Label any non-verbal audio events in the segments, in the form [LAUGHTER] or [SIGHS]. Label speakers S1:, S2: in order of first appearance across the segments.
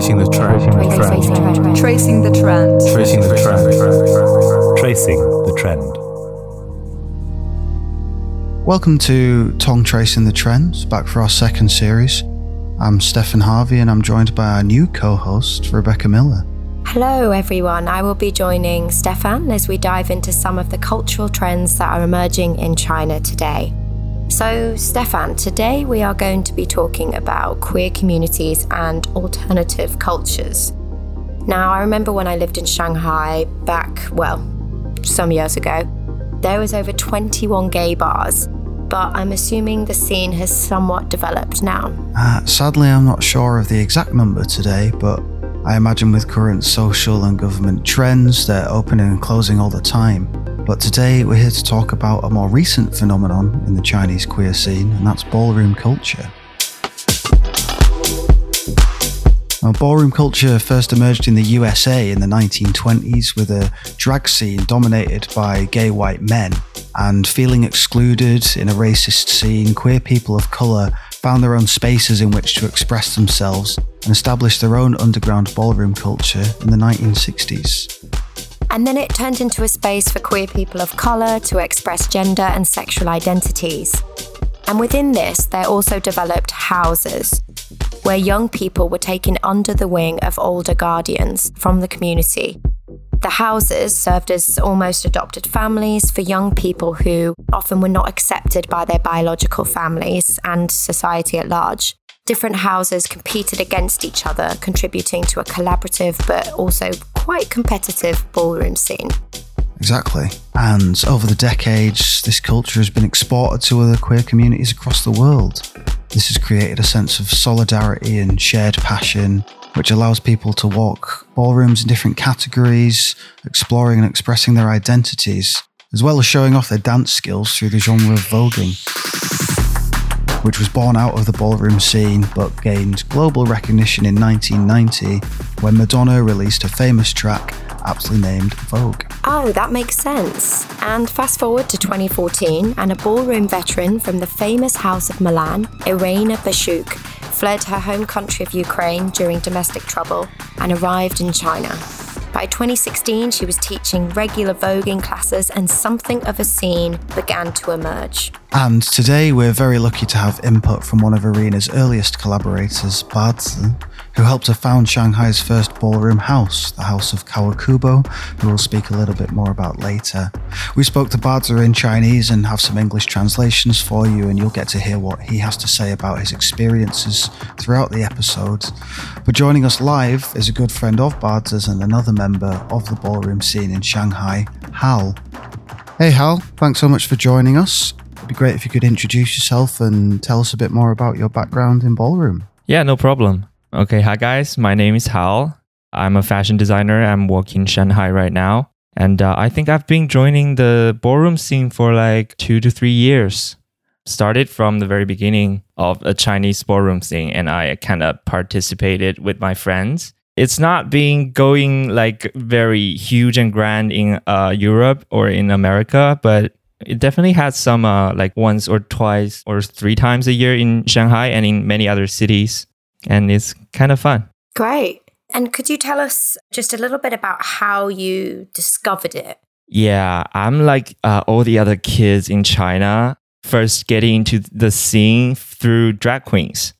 S1: Tracing the trend.
S2: Tracing the trend.
S3: Tracing the trend.
S1: Tracing the trend.
S4: Tracing the trend.
S5: Welcome to Tong Tracing the Trends, back for our second series. I'm Stefan Harvey and I'm joined by our new co host, Rebecca Miller.
S2: Hello, everyone. I will be joining Stefan as we dive into some of the cultural trends that are emerging in China today. So, Stefan, today we are going to be talking about queer communities and alternative cultures. Now, I remember when I lived in Shanghai back, well, some years ago, there was over 21 gay bars, but I'm assuming the scene has somewhat developed now.
S5: Uh, sadly, I'm not sure of the exact number today, but I imagine with current social and government trends, they're opening and closing all the time. But today we're here to talk about a more recent phenomenon in the Chinese queer scene, and that's ballroom culture. Now, ballroom culture first emerged in the USA in the 1920s with a drag scene dominated by gay white men. And feeling excluded in a racist scene, queer people of colour found their own spaces in which to express themselves and established their own underground ballroom culture in the 1960s.
S2: And then it turned into a space for queer people of colour to express gender and sexual identities. And within this, there also developed houses, where young people were taken under the wing of older guardians from the community. The houses served as almost adopted families for young people who often were not accepted by their biological families and society at large different houses competed against each other, contributing to a collaborative but also quite competitive ballroom scene.
S5: Exactly. And over the decades, this culture has been exported to other queer communities across the world. This has created a sense of solidarity and shared passion, which allows people to walk ballrooms in different categories, exploring and expressing their identities, as well as showing off their dance skills through the genre of voguing which was born out of the ballroom scene but gained global recognition in 1990 when Madonna released a famous track aptly named Vogue.
S2: Oh, that makes sense. And fast forward to 2014, and a ballroom veteran from the famous House of Milan, Irina Bashuk, fled her home country of Ukraine during domestic trouble and arrived in China. By 2016, she was teaching regular voguing classes, and something of a scene began to emerge.
S5: And today, we're very lucky to have input from one of Arena's earliest collaborators, Bazi, who helped to found Shanghai's first ballroom house, the House of Kawakubo, who we'll speak a little bit more about later. We spoke to Bazi in Chinese and have some English translations for you, and you'll get to hear what he has to say about his experiences throughout the episode. But joining us live is a good friend of Bazi's and another member of the ballroom scene in Shanghai, Hal. Hey Hal, thanks so much for joining us. It'd be great if you could introduce yourself and tell us a bit more about your background in ballroom.
S6: Yeah, no problem. Okay, hi guys. My name is Hal. I'm a fashion designer. I'm working in Shanghai right now. And uh, I think I've been joining the ballroom scene for like two to three years. Started from the very beginning of a Chinese ballroom scene, and I kind of participated with my friends. It's not being going like very huge and grand in uh, Europe or in America, but it definitely has some uh, like once or twice or three times a year in Shanghai and in many other cities and it's kind of fun.
S2: Great. And could you tell us just a little bit about how you discovered it?
S6: Yeah, I'm like uh, all the other kids in China, first getting into the scene through drag queens.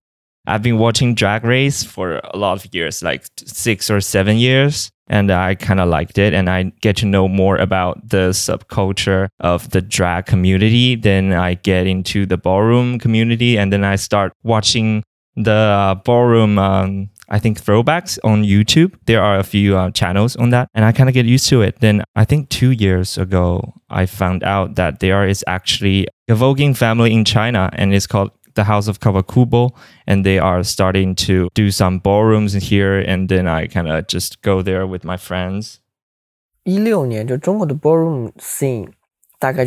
S6: I've been watching Drag Race for a lot of years, like six or seven years, and I kind of liked it. And I get to know more about the subculture of the drag community. Then I get into the ballroom community, and then I start watching the uh, ballroom um, I think throwbacks on YouTube. There are a few uh, channels on that, and I kind of get used to it. Then I think two years ago, I found out that there is actually a voguing family in China, and it's called the House of Kawakubo, and they are starting to do some ballrooms here. And then I kind of just go there with my friends.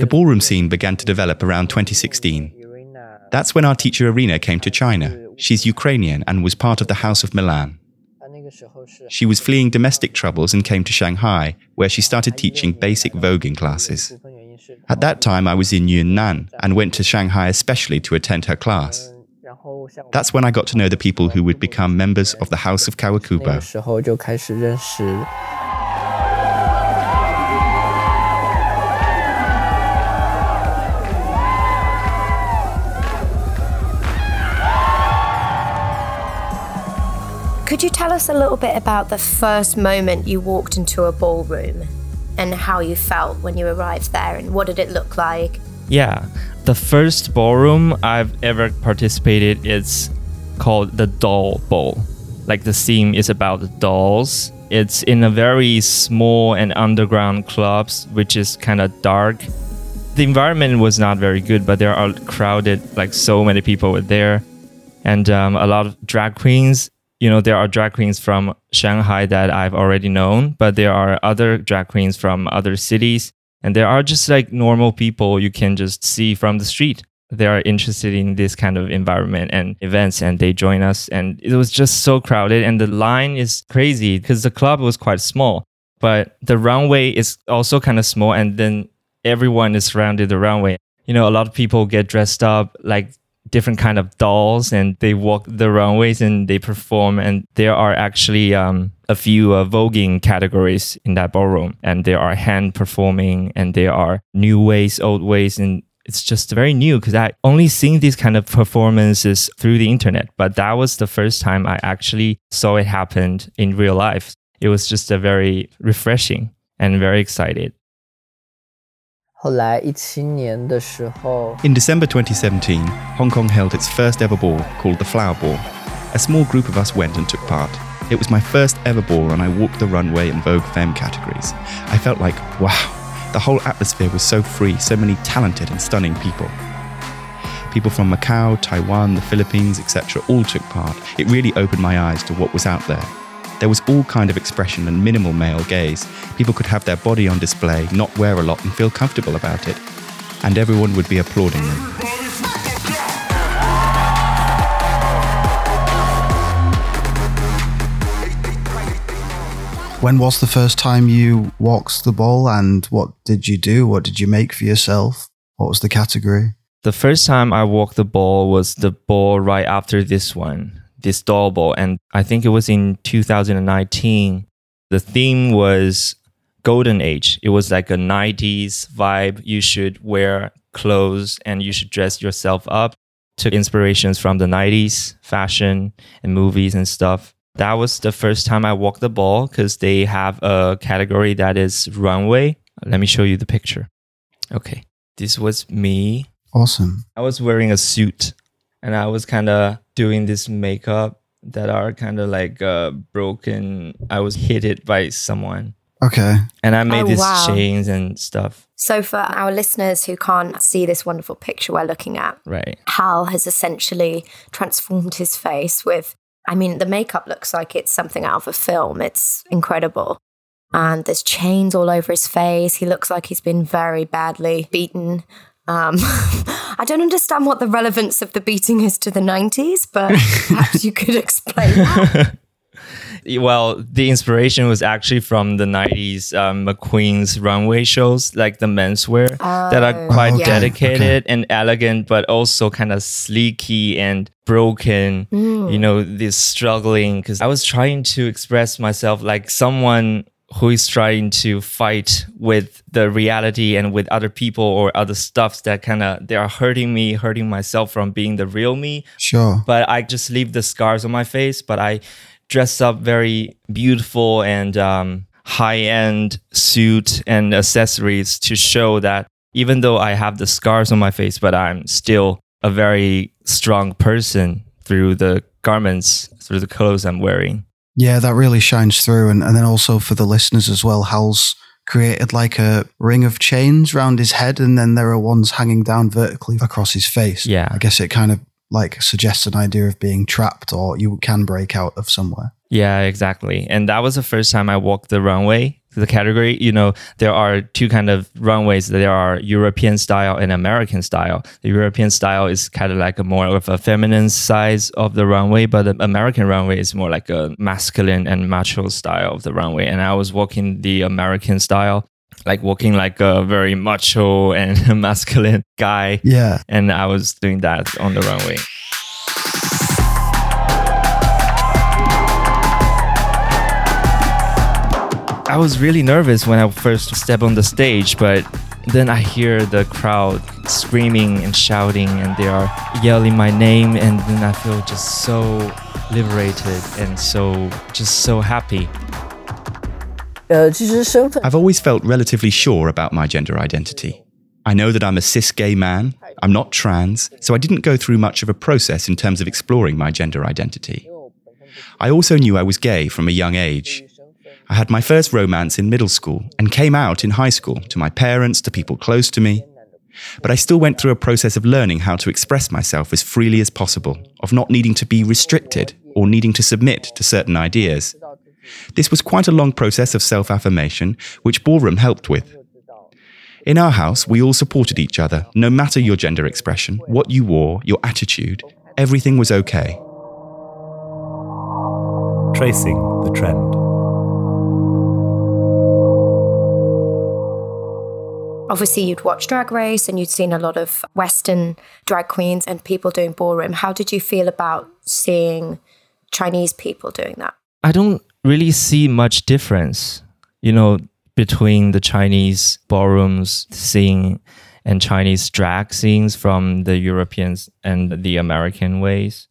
S7: The
S8: ballroom scene began to develop around 2016. That's when our teacher Arena came to China. She's Ukrainian and was part of the House of Milan. She was fleeing domestic troubles and came to Shanghai, where she started teaching basic voguing classes. At that time, I was in Yunnan and went to Shanghai especially to attend her class. That's when I got to know the people who would become members of the House of Kawakubo.
S2: Could you tell us a little bit about the first moment you walked into a ballroom and how you felt when you arrived there and what did it look like?
S6: Yeah, the first ballroom I've ever participated is called the Doll Ball. Like the theme is about dolls. It's in a very small and underground clubs, which is kind of dark. The environment was not very good, but there are crowded, like so many people were there, and um, a lot of drag queens. You know, there are drag queens from Shanghai that I've already known, but there are other drag queens from other cities. And there are just like normal people you can just see from the street. They are interested in this kind of environment and events and they join us. And it was just so crowded and the line is crazy because the club was quite small. But the runway is also kind of small and then everyone is surrounded the runway. You know a lot of people get dressed up like different kind of dolls and they walk the runways and they perform and there are actually um, a few uh, voguing categories in that ballroom and there are hand performing and there are new ways old ways and it's just very new because I only seen these kind of performances through the internet, but that was the first time I actually saw it happen in real life. It was just a very refreshing and very excited.
S8: In December 2017, Hong Kong held its first ever ball called the Flower Ball. A small group of us went and took part. It was my first ever ball, and I walked the runway in Vogue Femme categories. I felt like, wow, the whole atmosphere was so free, so many talented and stunning people. People from Macau, Taiwan, the Philippines, etc., all took part. It really opened my eyes to what was out there. There was all kind of expression and minimal male gaze. People could have their body on display, not wear a lot, and feel comfortable about it. And everyone would be applauding them.
S5: When was the first time you walked the ball and what did you do? What did you make for yourself? What was the category?
S6: The first time I walked the ball was the ball right after this one, this doll ball. And I think it was in 2019. The theme was Golden Age. It was like a 90s vibe. You should wear clothes and you should dress yourself up. Took inspirations from the 90s fashion and movies and stuff. That was the first time I walked the ball because they have a category that is runway. Let me show you the picture. Okay. This was me
S5: Awesome.
S6: I was wearing a suit and I was kind of doing this makeup that are kind of like uh, broken. I was hit it by someone
S5: Okay.
S6: and I made
S2: Oh,
S6: these
S2: wow.
S6: chains and stuff.
S2: So, for our listeners who can't see this wonderful picture we're looking at,
S6: Right.
S2: Hal has essentially transformed his face with, I mean, the makeup looks like it's something out of a film. It's incredible. And there's chains all over his face. He looks like he's been very badly beaten. Um, [LAUGHS] I don't understand what the relevance of the beating is to the 90s, but perhaps you could explain that. [LAUGHS]
S6: Well, the inspiration was actually from the 90s um, McQueen's runway shows, like the menswear that are quite
S5: okay,
S6: dedicated and elegant, but also kind of sleeky and broken. You know, this struggling. Because I was trying to express myself like someone who is trying to fight with the reality and with other people or other stuffs that kind of they are hurting me, hurting myself from being the real me
S5: Sure.
S6: but I just leave the scars on my face. But I dress up very beautiful and um, high end suit and accessories to show that even though I have the scars on my face, but I'm still a very strong person through the garments, through the clothes I'm wearing.
S5: Yeah, that really shines through. And, and then also for the listeners as well, Hal's created like a ring of chains round his head, and then there are ones hanging down vertically across his face.
S6: Yeah.
S5: I guess it kind of like suggests an idea of being trapped or you can break out of somewhere.
S6: Yeah, exactly. And that was the first time I walked the runway. The category, you know, there are two kind of runways. There are European style and American style. The European style is kind of like a more of a feminine size of the runway, but the American runway is more like a masculine and macho style of the runway. And I was walking the American style, like walking like a very macho and [LAUGHS] masculine guy.
S5: Yeah.
S6: And I was doing that on the runway. I was really nervous when I first stepped on the stage, but then I hear the crowd screaming and shouting, and they are yelling my name, and then I feel just so liberated and so just so happy.
S8: I've always felt relatively sure about my gender identity. I know that I'm a cis gay man, I'm not trans, so I didn't go through much of a process in terms of exploring my gender identity. I also knew I was gay from a young age, I had my first romance in middle school and came out in high school to my parents, to people close to me. But I still went through a process of learning how to express myself as freely as possible, of not needing to be restricted or needing to submit to certain ideas. This was quite a long process of self affirmation, which Ballroom helped with. In our house, we all supported each other, no matter your gender expression, what you wore, your attitude, everything was okay.
S1: Tracing the trend.
S2: Obviously, you'd watched Drag Race and you'd seen a lot of Western drag queens and people doing ballroom. How did you feel about seeing Chinese people doing that?
S6: I don't really see much difference, you know, between the Chinese ballrooms scene and Chinese drag scenes from the Europeans and the American ways.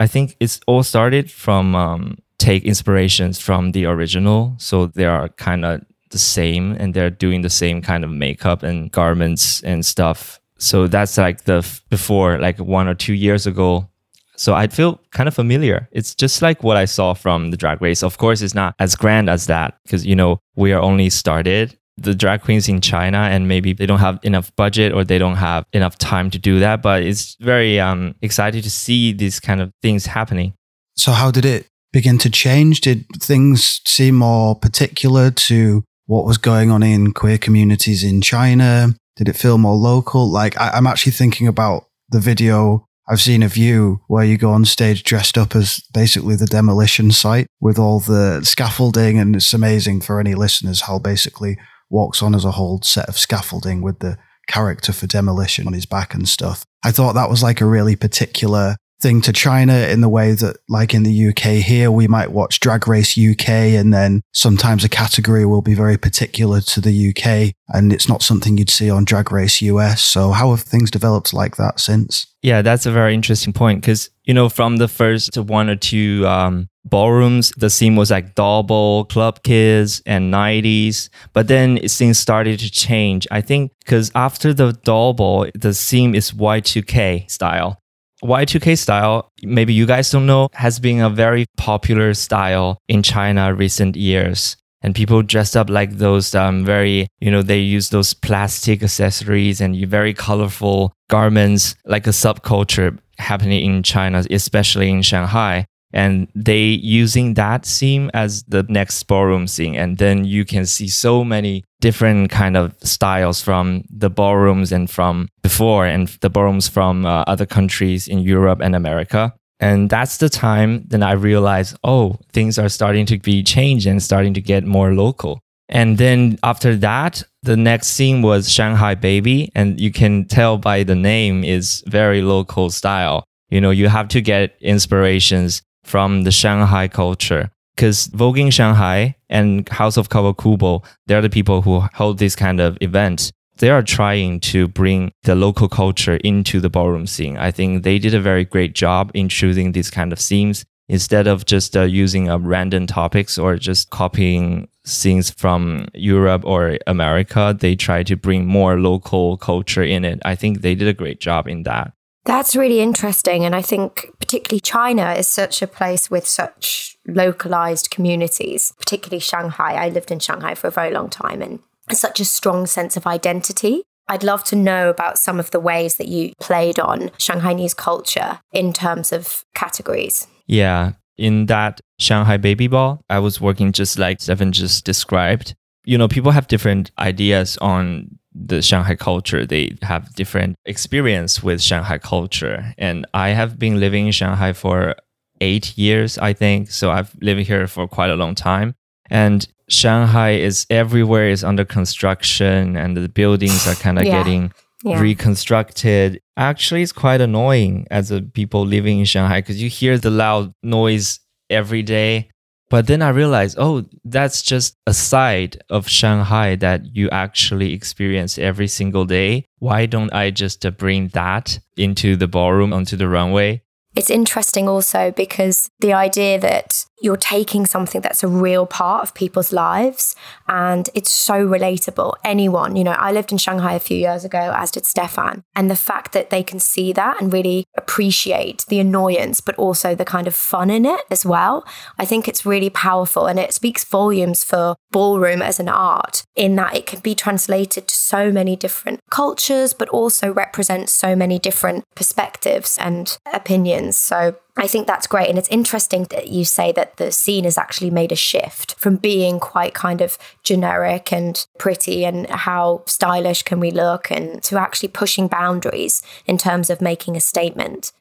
S6: I think it's all started from um, take inspirations from the original, so they are kind of the same and they're doing the same kind of makeup and garments and stuff. So that's like the f- before, like one or two years ago. So I feel kind of familiar. It's just like what I saw from the drag race. Of course, it's not as grand as that because, you know, we are only started the drag queens in China and maybe they don't have enough budget or they don't have enough time to do that. But it's very um, exciting to see these kind of things happening.
S5: So, how did it begin to change? Did things seem more particular to what was going on in queer communities in China? Did it feel more local? Like, I, I'm actually thinking about the video I've seen of you where you go on stage dressed up as basically the demolition site with all the scaffolding. And it's amazing for any listeners Hal basically walks on as a whole set of scaffolding with the character for demolition on his back and stuff. I thought that was like a really particular thing to China in the way that, like in the UK here, we might watch Drag Race UK and then sometimes a category will be very particular to the UK and it's not something you'd see on Drag Race US. So, how have things developed like that since?
S6: Yeah, that's a very interesting point because, you know, from the first one or two um, ballrooms, the scene was like doll ball, club kids, and 90s. But then things started to change. I think because after the doll ball, the scene is Y2K style. Y2K style, maybe you guys don't know, has been a very popular style in China recent years. And people dressed up like those um, very, you know, they use those plastic accessories and very colorful garments, like a subculture happening in China, especially in Shanghai. And they using that scene as the next ballroom scene. And then you can see so many different kind of styles from the ballrooms and from before and the ballrooms from uh, other countries in Europe and America. And that's the time then I realized, oh, things are starting to be changed and starting to get more local. And then after that, the next scene was Shanghai Baby. And you can tell by the name is very local style. You know, you have to get inspirations from the Shanghai culture. Because Voguing Shanghai and House of Kawakubo, they're the people who hold this kind of event. They are trying to bring the local culture into the ballroom scene. I think they did a very great job in choosing these kind of themes instead of just uh, using uh, random topics or just copying scenes from Europe or America. They try to bring more local culture in it. I think they did a great job in that.
S2: That's really interesting. And I think particularly China is such a place with such localized communities, particularly Shanghai. I lived in Shanghai for a very long time and such a strong sense of identity. I'd love to know about some of the ways that you played on Shanghainese culture in terms of categories.
S6: Yeah. In that Shanghai baby ball, I was working just like Stefan just described. You know, people have different ideas on the Shanghai culture. They have different experience with Shanghai culture. And I have been living in Shanghai for eight years, I think. So I've lived here for quite a long time. And Shanghai is everywhere is under construction and the buildings are kind of [SIGHS]
S2: Yeah.
S6: getting
S2: Yeah.
S6: reconstructed. Actually, it's quite annoying as a people living in Shanghai because you hear the loud noise every day. But then I realized, oh, that's just a side of Shanghai that you actually experience every single day. Why don't I just uh, bring that into the ballroom, onto the runway?
S2: It's interesting also because the idea that you're taking something that's a real part of people's lives and it's so relatable. Anyone, you know, I lived in Shanghai a few years ago, as did Stefan. And the fact that they can see that and really appreciate the annoyance, but also the kind of fun in it as well, I think it's really powerful. And it speaks volumes for ballroom as an art in that it can be translated to so many different cultures, but also represents so many different perspectives and opinions. So I think that's great. And it's interesting that you say that the scene has actually made a shift from being quite kind of generic and pretty and how stylish can we look and to actually pushing boundaries in terms of making a statement.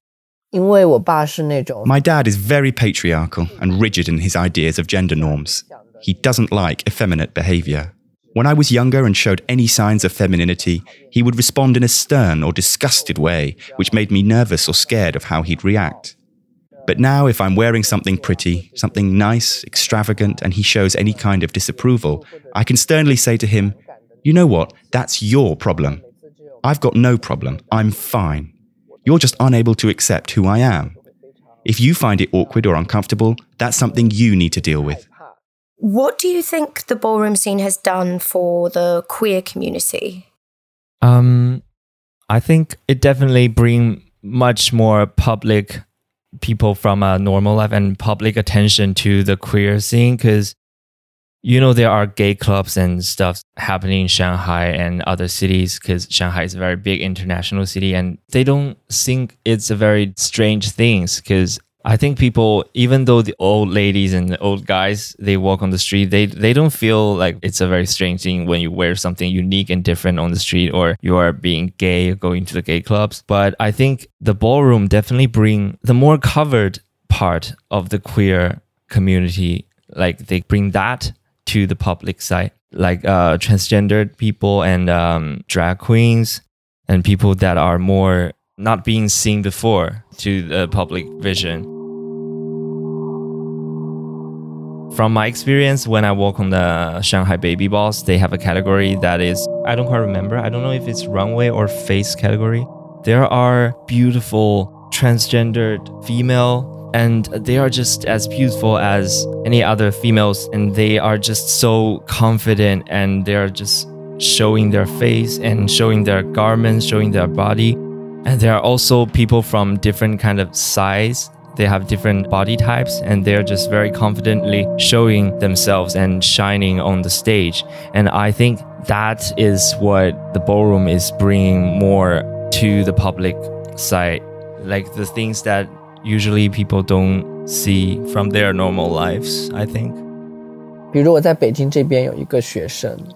S8: My dad is very patriarchal and rigid in his ideas of gender norms. He doesn't like effeminate behavior. When I was younger and showed any signs of femininity, he would respond in a stern or disgusted way, which made me nervous or scared of how he'd react. But now, if I'm wearing something pretty, something nice, extravagant, and he shows any kind of disapproval, I can sternly say to him, You know what? That's your problem. I've got no problem. I'm fine. You're just unable to accept who I am. If you find it awkward or uncomfortable, that's something you need to deal with.
S2: What do you think the ballroom scene has done for the queer community?
S6: Um, I think it definitely bring much more public people from a normal life and public attention to the queer scene because you know there are gay clubs and stuff happening in Shanghai and other cities because Shanghai is a very big international city and they don't think it's a very strange things because I think people, even though the old ladies and the old guys, they walk on the street, they they don't feel like it's a very strange thing when you wear something unique and different on the street or you are being gay, going to the gay clubs. But I think the ballroom definitely bring the more covered part of the queer community, like they bring that to the public side, like uh, transgendered people and um, drag queens and people that are more not being seen before to the public vision. From my experience, when I walk on the Shanghai Baby Balls, they have a category that is, I don't quite remember. I don't know if it's runway or face category. There are beautiful transgendered female and they are just as beautiful as any other females and they are just so confident and they are just showing their face and showing their garments showing their body and there are also people from different kind of size. They have different body types and they're just very confidently showing themselves and shining on the stage. And I think that is what the ballroom is bringing more to the public side. Like the things that usually people don't see from their normal lives, I think.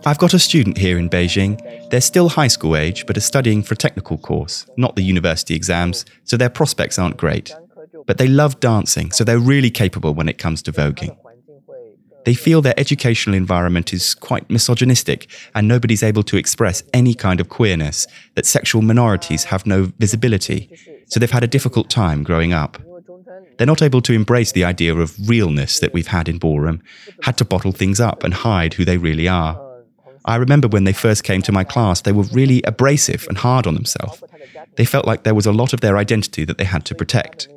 S8: I've got a student here in Beijing. They're still high school age, but are studying for a technical course, not the university exams, so their prospects aren't great. But they love dancing, so they're really capable when it comes to voguing. They feel their educational environment is quite misogynistic and nobody's able to express any kind of queerness, that sexual minorities have no visibility, so they've had a difficult time growing up. They're not able to embrace the idea of realness that we've had in ballroom, had to bottle things up and hide who they really are. I remember when they first came to my class, they were really abrasive and hard on themselves. They felt like there was a lot of their identity that they had to protect.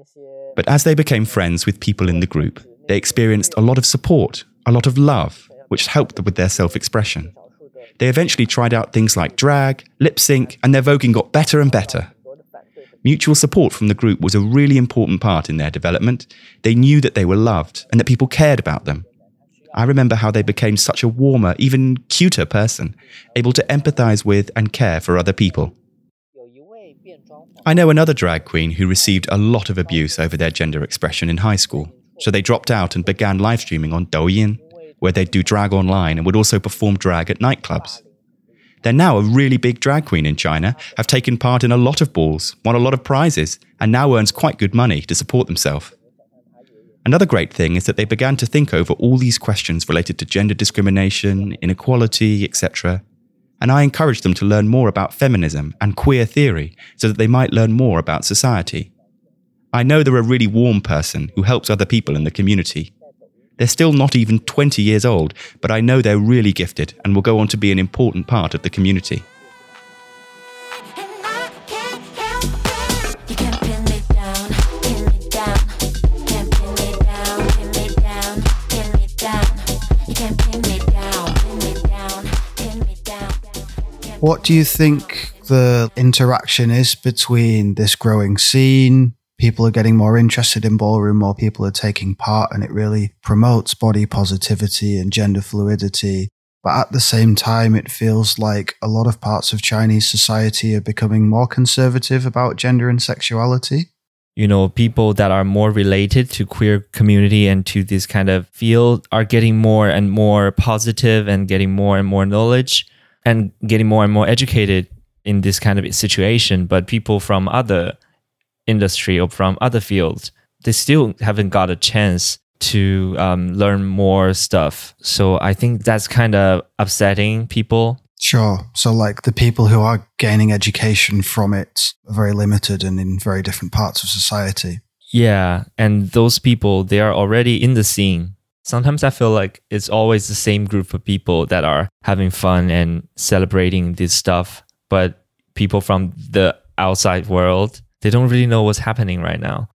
S8: But as they became friends with people in the group, they experienced a lot of support, a lot of love, which helped with their self expression. They eventually tried out things like drag, lip sync, and their voguing got better and better. Mutual support from the group was a really important part in their development. They knew that they were loved and that people cared about them. I remember how they became such a warmer, even cuter person, able to empathize with and care for other people. I know another drag queen who received a lot of abuse over their gender expression in high school, so they dropped out and began live streaming on Douyin, where they'd do drag online and would also perform drag at nightclubs. They're now a really big drag queen in China, have taken part in a lot of balls, won a lot of prizes, and now earns quite good money to support themselves. Another great thing is that they began to think over all these questions related to gender discrimination, inequality, etc. And I encouraged them to learn more about feminism and queer theory so that they might learn more about society. I know they're a really warm person who helps other people in the community. They're still not even 20 years old, but I know they're really gifted and will go on to be an important part of the community.
S5: What do you think the interaction is between this growing scene? People are getting more interested in ballroom, more people are taking part, and it really promotes body positivity and gender fluidity. But at the same time, it feels like a lot of parts of Chinese society are becoming more conservative about gender and sexuality
S6: you know people that are more related to queer community and to this kind of field are getting more and more positive and getting more and more knowledge and getting more and more educated in this kind of situation but people from other industry or from other fields they still haven't got a chance to um, learn more stuff so i think that's kind of upsetting people
S5: Sure. So, like the people who are gaining education from it are very limited and in very different parts of society.
S6: Yeah. And those people, they are already in the scene. Sometimes I feel like it's always the same group of people that are having fun and celebrating this stuff. But people from the outside world, they don't really know what's happening right now.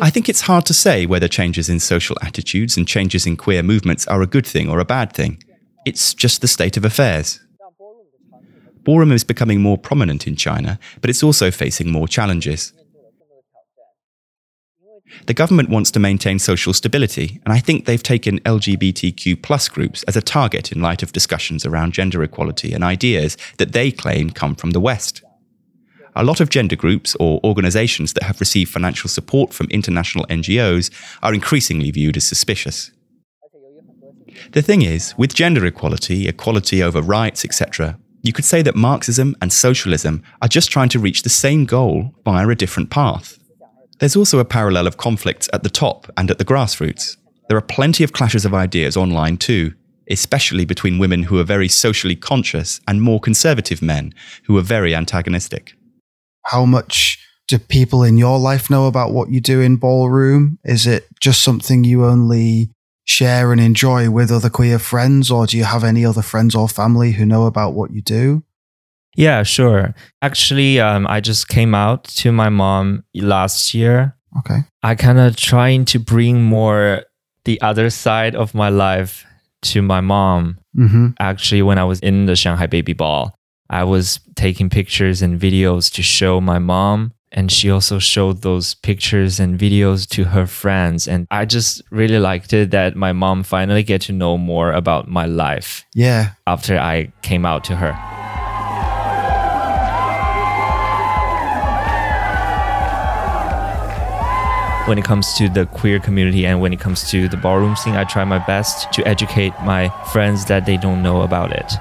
S8: I think it's hard to say whether changes in social attitudes and changes in queer movements are a good thing or a bad thing. It's just the state of affairs. Ballroom is becoming more prominent in China, but it's also facing more challenges. The government wants to maintain social stability, and I think they've taken LGBTQ plus groups as a target in light of discussions around gender equality and ideas that they claim come from the West. A lot of gender groups or organizations that have received financial support from international NGOs are increasingly viewed as suspicious. The thing is, with gender equality, equality over rights, etc., you could say that Marxism and socialism are just trying to reach the same goal via a different path. There's also a parallel of conflicts at the top and at the grassroots. There are plenty of clashes of ideas online too, especially between women who are very socially conscious and more conservative men who are very antagonistic.
S5: How much do people in your life know about what you do in ballroom? Is it just something you only share and enjoy with other queer friends, or do you have any other friends or family who know about what you do?
S6: Yeah, sure. Actually, um, I just came out to my mom last year.
S5: Okay.
S6: I kind of trying to bring more the other side of my life to my mom.
S5: Mm-hmm.
S6: Actually, when I was in the Shanghai Baby Ball, I was taking pictures and videos to show my mom and she also showed those pictures and videos to her friends and i just really liked it that my mom finally get to know more about my life
S5: yeah
S6: after i came out to her when it comes to the queer community and when it comes to the ballroom scene i try my best to educate my friends that they don't know about it.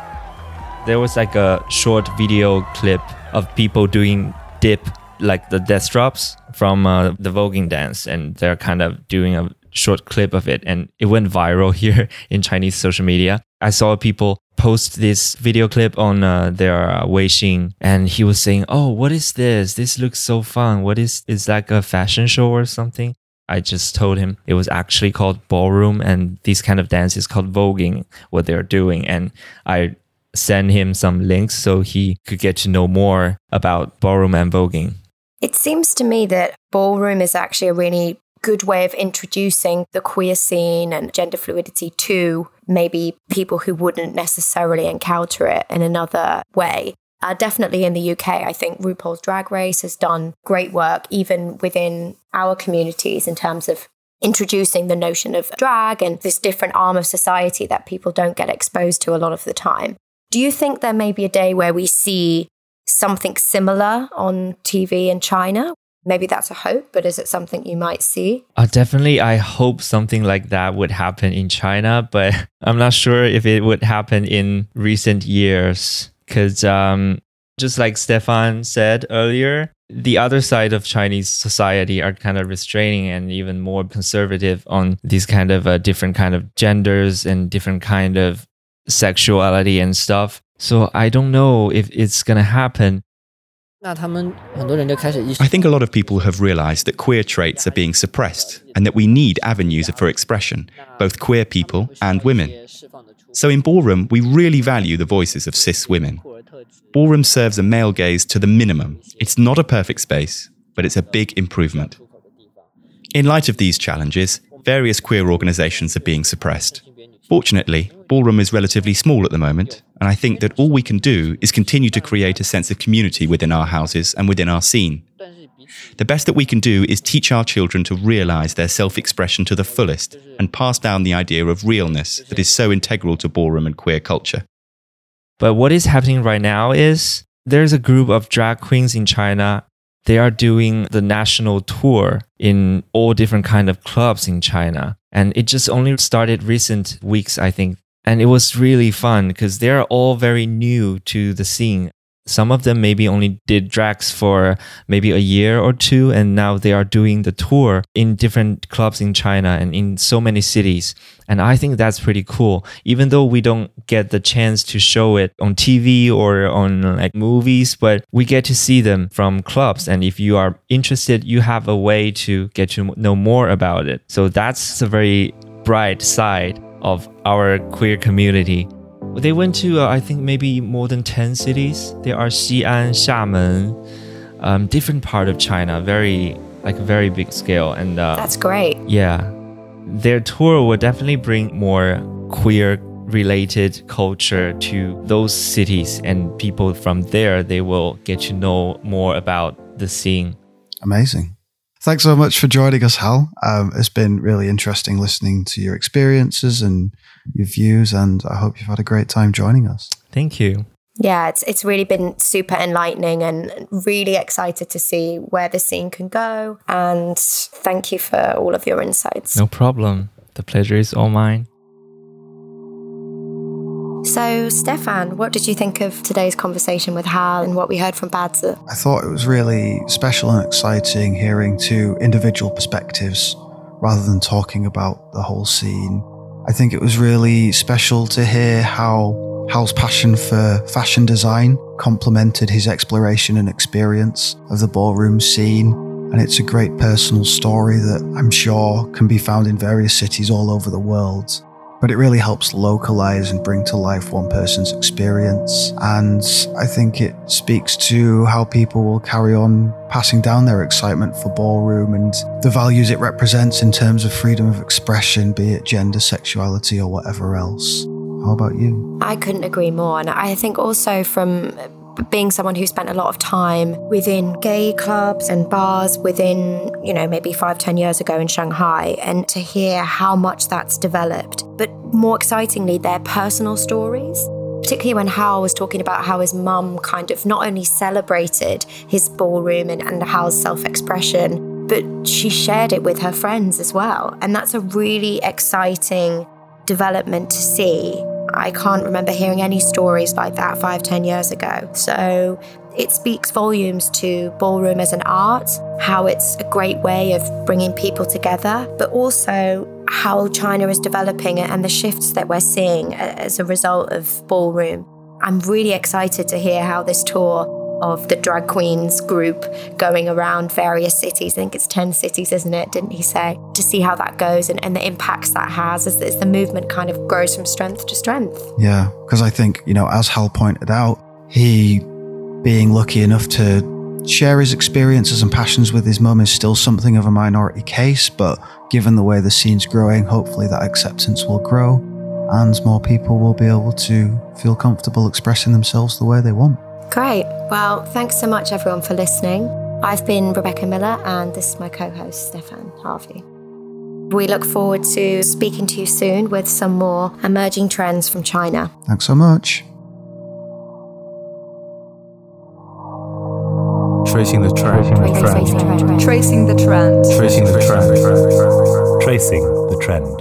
S6: There was like a short video clip of people doing dip like the death drops from uh, the voguing dance, and they're kind of doing a short clip of it, and it went viral [LAUGHS] here in Chinese social media. I saw people post this video clip on uh, their uh, Weixin, and he was saying, "Oh, what is this? This looks so fun. What is is like a fashion show or something?" I just told him it was actually called ballroom, and this kind of dance is called voguing. What they're doing, and I sent him some links so he could get to know more about ballroom and voguing.
S2: It seems to me that ballroom is actually a really good way of introducing the queer scene and gender fluidity to maybe people who wouldn't necessarily encounter it in another way. Uh, definitely in the UK, I think RuPaul's Drag Race has done great work, even within our communities, in terms of introducing the notion of drag and this different arm of society that people don't get exposed to a lot of the time. Do you think there may be a day where we see something similar on TV in China? Maybe that's a hope, but is it something you might see?
S6: Uh, definitely, I hope something like that would happen in China, but [LAUGHS] I'm not sure if it would happen in recent years. Because um, just like Stefan said earlier, the other side of Chinese society are kind of restraining and even more conservative on these kind of uh, different kind of genders and different kind of sexuality and stuff. So I don't know if it's to happen.
S8: I think a lot of people have realized that queer traits are being suppressed and that we need avenues for expression, both queer people and women. So in Ballroom, we really value the voices of cis women. Ballroom serves a male gaze to the minimum. It's not a perfect space, but it's a big improvement. In light of these challenges, various queer organizations are being suppressed. Fortunately, Ballroom is relatively small at the moment, and I think that all we can do is continue to create a sense of community within our houses and within our scene. The best that we can do is teach our children to realize their self expression to the fullest and pass down the idea of realness that is so integral to ballroom and queer culture.
S6: But what is happening right now is there's a group of drag queens in China. They are doing the national tour in all different kind of clubs in China. And it just only started recent weeks, I think, and it was really fun because they're all very new to the scene. Some of them maybe only did drags for maybe a year or two, and now they are doing the tour in different clubs in China and in so many cities. And I think that's pretty cool. Even though we don't get the chance to show it on TV or on like movies, but we get to see them from clubs. And if you are interested, you have a way to get to know more about it. So that's a very bright side of our queer community. They went to, uh, I think, maybe more than 10 cities. There are Xi'an, Xiamen, um, different part of China, very, like a very big scale. And uh,
S2: That's great.
S6: yeah, their tour will definitely bring more queer related culture to those cities and people from there they will get to know more about the scene
S5: Amazing. Thanks so much for joining us, Hal. Um, it's been really interesting listening to your experiences and your views, and I hope you've had a great time joining us.
S6: thank you
S2: Yeah, it's it's really been super enlightening and really excited to see where the scene can go. And thank you for all of your insights.
S6: no problem the pleasure is all mine
S2: So, Stefan, what did you think of today's conversation with Hal and what we heard from Bazi?
S5: I thought it was really special and exciting hearing two individual perspectives rather than talking about the whole scene. I think it was really special to hear how Hal's passion for fashion design complemented his exploration and experience of the ballroom scene. And it's a great personal story that I'm sure can be found in various cities all over the world but it really helps localize and bring to life one person's experience. And I think it speaks to how people will carry on passing down their excitement for ballroom and the values it represents in terms of freedom of expression, be it gender, sexuality, or whatever else. How about you?
S2: I couldn't agree more. And I think also from being someone who spent a lot of time within gay clubs and bars within, you know, maybe five, ten years ago in Shanghai, and to hear how much that's developed. But more excitingly, their personal stories. Particularly when Hal was talking about how his mum kind of not only celebrated his ballroom and, and Hal's self expression, but she shared it with her friends as well. And that's a really exciting development to see. I can't remember hearing any stories like that five, ten years ago. So it speaks volumes to ballroom as an art, how it's a great way of bringing people together, but also how China is developing and the shifts that we're seeing as a result of ballroom. I'm really excited to hear how this tour of the drag queens group going around various cities. I think it's 10 cities, isn't it? Didn't he say? To see how that goes and, and the impacts that has as, as the movement kind of grows from strength to strength.
S5: Yeah, because I think, you know, as Hal pointed out, he being lucky enough to share his experiences and passions with his mum is still something of a minority case, but given the way the scene's growing, hopefully that acceptance will grow and more people will be able to feel comfortable expressing themselves the way they want.
S2: Great. Well, thanks so much, everyone, for listening. I've been Rebecca Miller, and this is my co host, Stefan Harvey. We look forward to speaking to you soon with some more emerging trends from China.
S5: Thanks so much.
S1: Tracing the trend.
S2: Tracing the trend.
S3: Tracing the trend.
S1: Tracing the trend. Tracing the trend.